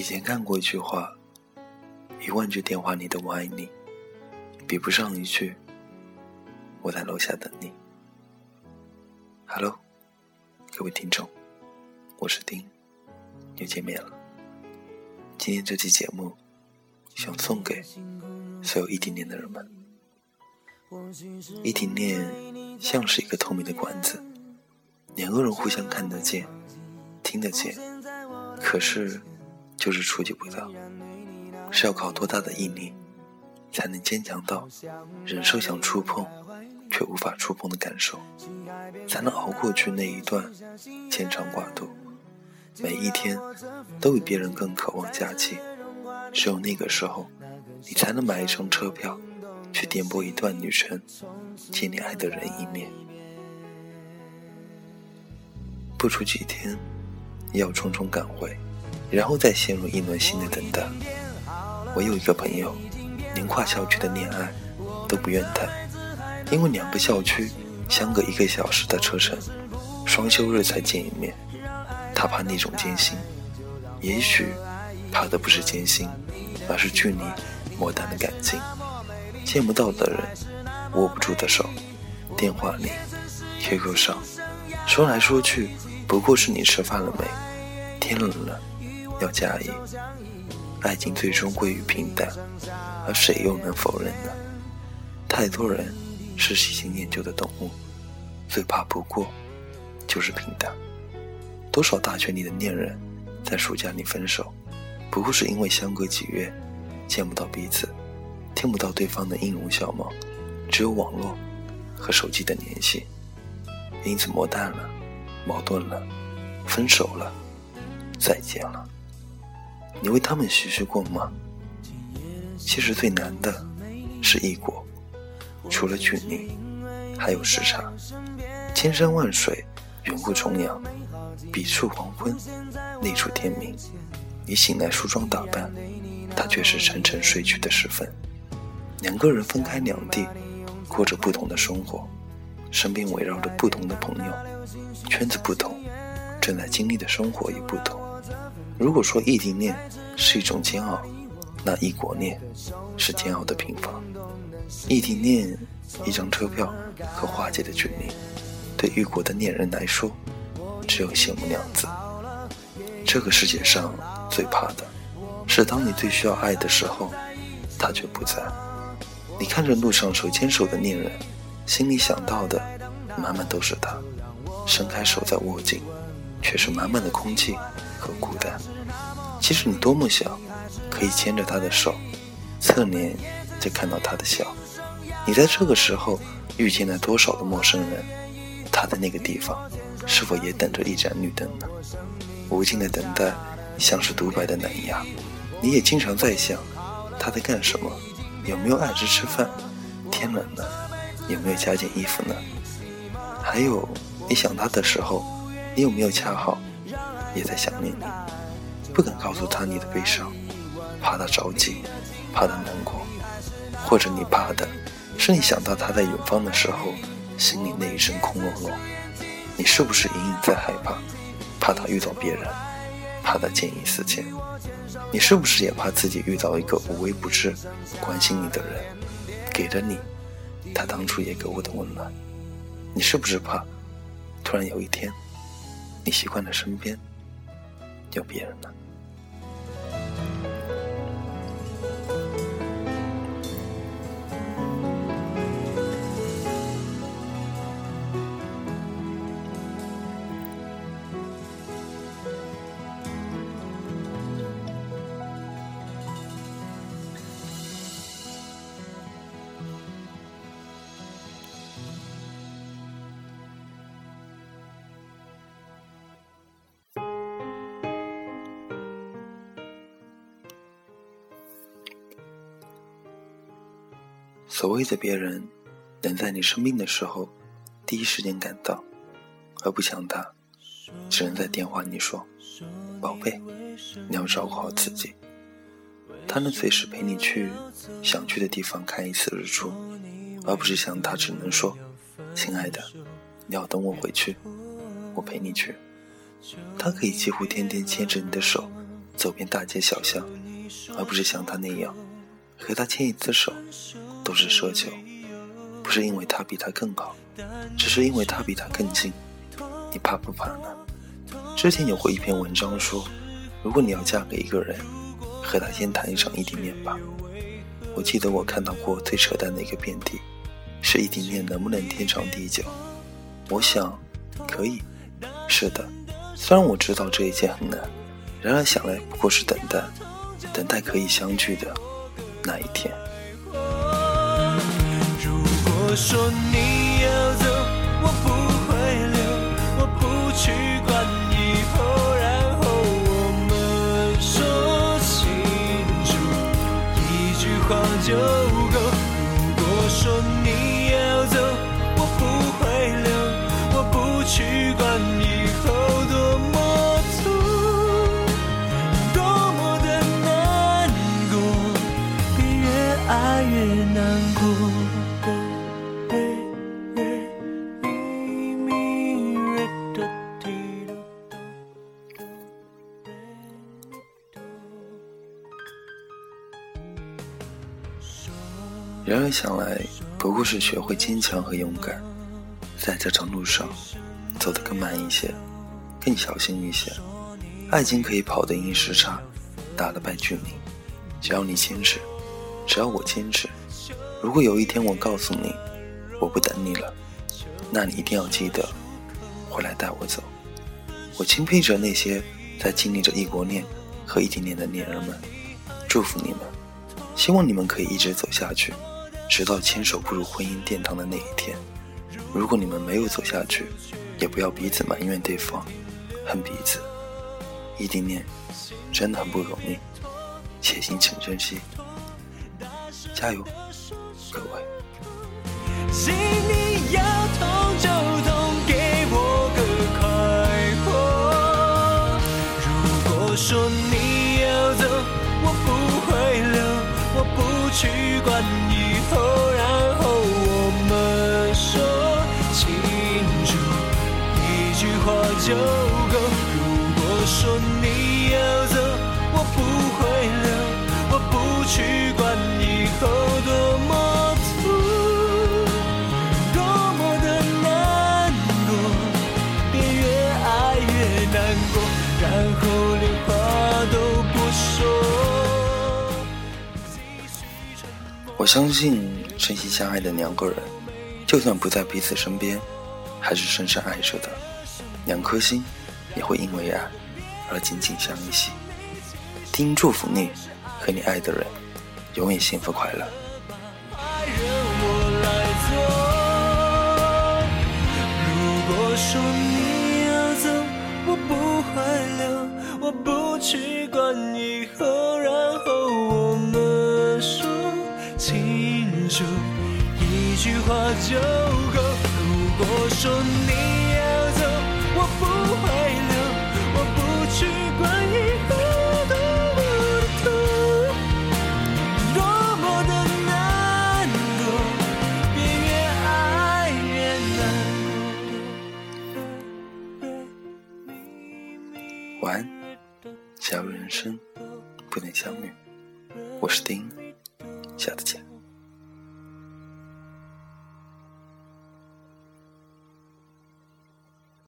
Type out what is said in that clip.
以前看过一句话：“一万句电话里的我爱你，比不上一句我在楼下等你。” Hello，各位听众，我是丁，又见面了。今天这期节目想送给所有异地恋的人们。异地恋像是一个透明的管子，两个人互相看得见、听得见，可是就是触及不到。是要靠多大的毅力，才能坚强到忍受想触碰却无法触碰的感受？才能熬过去那一段牵肠挂肚，每一天都比别人更渴望假期。只有那个时候，你才能买一张车票，去颠簸一段旅程，见你爱的人一面。不出几天，要匆匆赶回，然后再陷入一轮新的等待。我有一个朋友，连跨校区的恋爱都不愿谈，因为两个校区。相隔一个小时的车程，双休日才见一面，他怕那种艰辛，也许怕的不是艰辛，而是距离磨淡的感情。见不到的人，握不住的手，电话里、QQ 上，说来说去，不过是你吃饭了没？天冷了，要加衣。爱情最终归于平淡，而谁又能否认呢？太多人。是喜新厌旧的动物，最怕不过就是平淡。多少大学里的恋人，在暑假里分手，不过是因为相隔几月，见不到彼此，听不到对方的音容笑貌，只有网络和手机的联系，因此磨淡了，矛盾了，分手了，再见了。你为他们唏嘘过吗？其实最难的是异国。除了距离，还有时差。千山万水，远赴重洋，彼处黄昏，那处天明。你醒来梳妆打扮，他却是沉沉睡去的时分。两个人分开两地，过着不同的生活，身边围绕着不同的朋友，圈子不同，正在经历的生活也不同。如果说异地恋是一种煎熬，那异国恋是煎熬的平方。异地恋，一张车票和化解的距离，对异国的恋人来说，只有羡慕两字。这个世界上最怕的，是当你最需要爱的时候，他却不在。你看着路上手牵手的恋人，心里想到的满满都是他，伸开手在握紧，却是满满的空气和孤单。其实你多么想，可以牵着他的手，侧脸就看到他的笑。你在这个时候遇见了多少的陌生人？他的那个地方是否也等着一盏绿灯呢？无尽的等待像是独白的难牙。你也经常在想，他在干什么？有没有按时吃饭？天冷了，有没有加件衣服呢？还有，你想他的时候，你有没有恰好也在想念你？不敢告诉他你的悲伤，怕他着急，怕他难过，或者你怕的。是你想到他在远方的时候，心里那一声空落落。你是不是隐隐在害怕？怕他遇到别人，怕他见异思迁。你是不是也怕自己遇到一个无微不至、关心你的人，给了你他当初也给我的温暖？你是不是怕，突然有一天，你习惯了身边丢别人了？所谓的别人，能在你生病的时候第一时间赶到，而不像他，只能在电话里说：“宝贝，你要照顾好自己。”他能随时陪你去想去的地方看一次日出，而不是像他只能说：“亲爱的，你要等我回去，我陪你去。”他可以几乎天天牵着你的手，走遍大街小巷，而不是像他那样和他牵一次手都是奢求。不是因为他比他更好，只是因为他比他更近。你怕不怕呢？之前有过一篇文章说，如果你要嫁给一个人，和他先谈一场异地恋吧。我记得我看到过最扯淡的一个辩题，是异地恋能不能天长地久？我想，可以。是的，虽然我知道这一切很难，然而想来不过是等待，等待可以相聚的那一天。说你要走，我不会留，我不去管以后，然后我们说清楚，一句话就够。如果说你要走，我不会留，我不去管。以后想来，不过是学会坚强和勇敢，在这条路上走得更慢一些，更小心一些。爱情可以跑得赢时差，打得败距离。只要你坚持，只要我坚持。如果有一天我告诉你我不等你了，那你一定要记得回来带我走。我钦佩着那些在经历着异国恋和异地恋的恋人们，祝福你们，希望你们可以一直走下去。直到牵手步入婚姻殿堂的那一天，如果你们没有走下去，也不要彼此埋怨对方，恨彼此。异地恋真的很不容易，且行且珍惜，加油，各位。请你要痛就痛，给我个快活。如果说你要走，我不会留，我不去管。然后我们说清楚，一句话就。我相信，真心相爱的两个人，就算不在彼此身边，还是深深爱着的。两颗心也会因为爱而紧紧相系。听祝福你和你爱的人永远幸福快乐。如果说你要走，我不会留，我不去一句话就够。如果说你要走，我不会留，我不去管以后多么的难过。越爱越难过。晚安，假如人生不能相遇，我是丁，下次见。